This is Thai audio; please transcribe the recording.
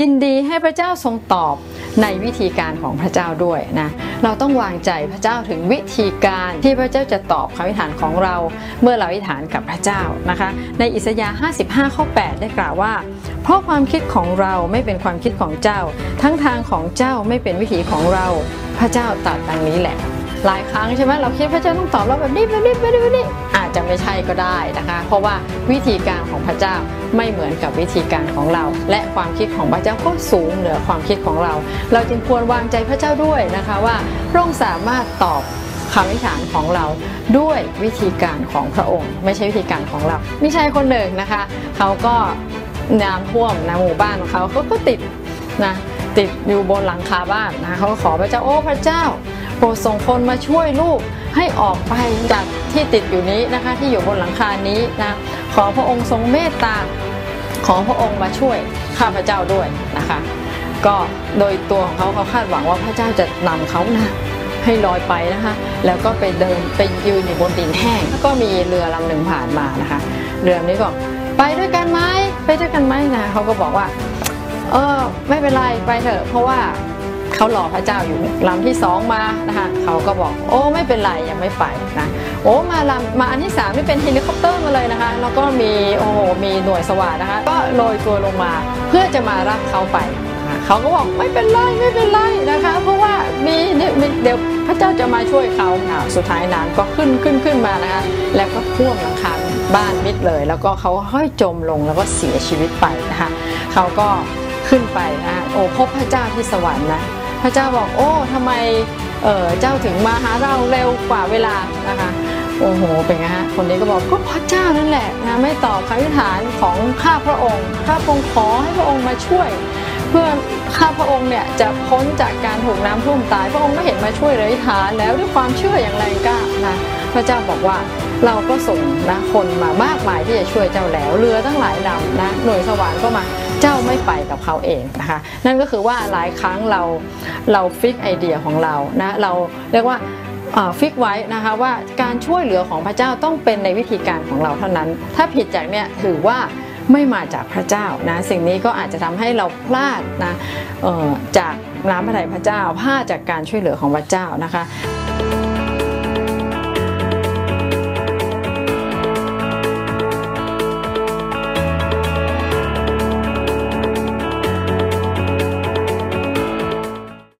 ยินดีให้พระเจ้าทรงตอบในวิธีการของพระเจ้าด้วยนะ เราต้องวางใจพระเจ้าถึงวิธีการที่พระเจ้าจะตอบคำอธิษฐานของเรา เมื่อเราอธิษฐานกับพระเจ้านะคะ ในอิสยาห์55 ข้อ 8 ได้กล่าวว่า เพราะความคิดของเราไม่เป็นความคิดของเจ้า ทั้งทางของเจ้าไม่เป็นวิถีของเรา พระเจ้าตรัสดังนี้แหละ หลายครั้งใช่ไหมเราคิดพระเจ้าต้องตอบเราแบบนี้แบบนี้แบบนี้แบบนี้ จจะไม่ใช่ก็ได้นะคะ เพราะว่าวิธีการของพระเจ้าไม่เหมือนกับวิธีการของเรา และความคิดของพระเจ้าก็สูงเหนือความคิดของเรา เราจึงควรวางใจพระเจ้าด้วยนะคะว่าพระองค์สามารถตอบคำอธิษฐานของเราด้วยวิธีการของพระองค์ ไม่ใช่วิธีการของเราไม่ใช่คนหนึ่งนะคะเขาก็น้ำท่วมนะหมู่บ้านของเขาเขาก็ติดนะติดอยู่บนหลังคาบ้านนะเขาขอพระเจ้าโอ้พระเจ้าโปรดส่งคนมาช่วยลูก ให้ออกไปจากที่ติดอยู่นี้นะคะที่อยู่บนหลังคานี้นะขอพระองค์ทรงเมตตาขอพระองค์มาช่วยข้าพเจ้าด้วยนะคะ ก็โดยตัวของเขาเขาคาดหวังว่าพระเจ้าจะนำเขานะให้ลอยไปนะคะ แล้วก็ไปเดินไปยืนอยู่บนดินแห้งแล้วก็มีเรือลำหนึ่งผ่านมานะคะ เรือนี้ก็ไปด้วยกันไหมไปด้วยกันไหมนะเขาก็บอกว่า เออไม่เป็นไรไปเถอะเพราะว่า เขารอพระเจ้าอยู่ลำที่สองมานะคะเขาก็บอก โอ้ไม่เป็นไรยังไม่ไปนะโอ้มาลำมาอันที่สามนี่เป็นเฮลิคอปเตอร์มาเลยนะคะแล้วก็มีโอ้โหมีหน่วยสวัสดนะคะ ก็โรยตัวลงมาเพื่อจะมารับเขาไปเขาก็บอกไม่เป็นไรไม่เป็นไรนะคะ เพราะว่ามีเนี่ยเดี๋ยวพระเจ้าจะมาช่วยเขาอะสุดท้ายน้ำก็ขึ้นขึ้นขึ้นมานะคะ แล้วก็ท่วมหลังคาบ้านมิดเลย แล้วก็เขาห้อยจมลงแล้วก็เสียชีวิตไปนะคะเขาก็ขึ้นไปนะโอ้พบพระเจ้าที่สวรรค์นะ พระเจ้าบอกโอ้ทำไมเเจ้าถึงมาหาเราเร็วกว่าเวลานะคะโอ้โห เป็นไงฮะ คนนี้ก็บอกก็พระเจ้านั่นแหละนะไม่ตอบคำอธิฐานของข้าพระองค์ ข้าพระองค์ขอให้พระองค์มาช่วย เพื่อข้าพระองค์เนี่ยจะพ้นจากการถูกน้ำท่วมตาย พระองค์ไม่เห็นมาช่วยเลยฐานแล้วด้วยความเชื่ออย่างแรงกล้านะพระเจ้าบอกว่าเราก็ส่งนะคนมามากมายที่จะช่วยเจ้าแล้วเรือตั้งหลายลำนะหน่วยสวรรค์ก็มา เจ้าไม่ไปกับเขาเองนะคะ นั่นก็คือว่าหลายครั้งเราเรา fix ไอเดียของเรานะเราเรียกว่า fix ไว้นะคะว่าการช่วยเหลือของพระเจ้าต้องเป็นในวิธีการของเราเท่านั้น ถ้าผิดจากเนี่ยถือว่าไม่มาจากพระเจ้านะสิ่งนี้ก็อาจจะทำให้เราพลาดนะจากน้ำพระทัยพระเจ้าพลาดจากการช่วยเหลือของพระเจ้านะคะ